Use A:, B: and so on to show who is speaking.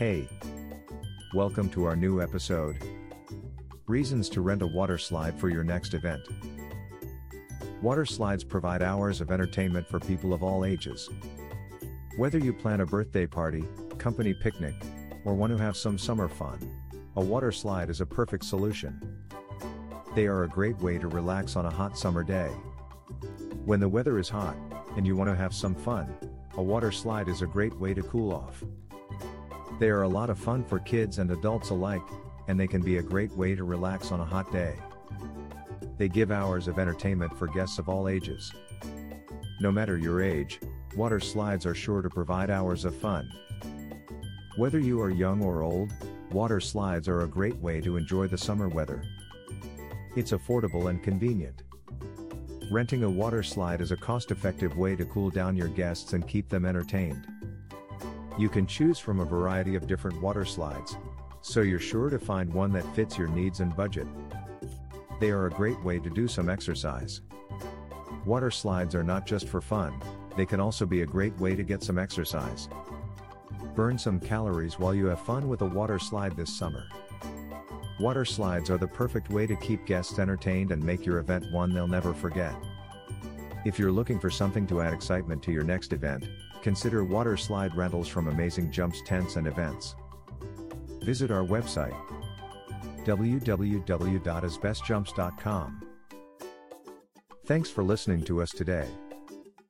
A: Hey! Welcome to our new episode. Reasons to rent a water slide for your next event. Water slides provide hours of entertainment for people of all ages. Whether you plan a birthday party, company picnic, or want to have some summer fun, a water slide is a perfect solution. They are a great way to relax on a hot summer day. When the weather is hot, and you want to have some fun, a water slide is a great way to cool off. They are a lot of fun for kids and adults alike, and they can be a great way to relax on a hot day. They give hours of entertainment for guests of all ages. No matter your age, water slides are sure to provide hours of fun. Whether you are young or old, water slides are a great way to enjoy the summer weather. It's affordable and convenient. Renting a water slide is a cost effective way to cool down your guests and keep them entertained. You can choose from a variety of different water slides, so you're sure to find one that fits your needs and budget. They are a great way to do some exercise. Water slides are not just for fun, they can also be a great way to get some exercise. Burn some calories while you have fun with a water slide this summer. Water slides are the perfect way to keep guests entertained and make your event one they'll never forget. If you're looking for something to add excitement to your next event, consider water slide rentals from Amazing Jumps Tents and Events. Visit our website www.azbestjumps.com. Thanks for listening to us today.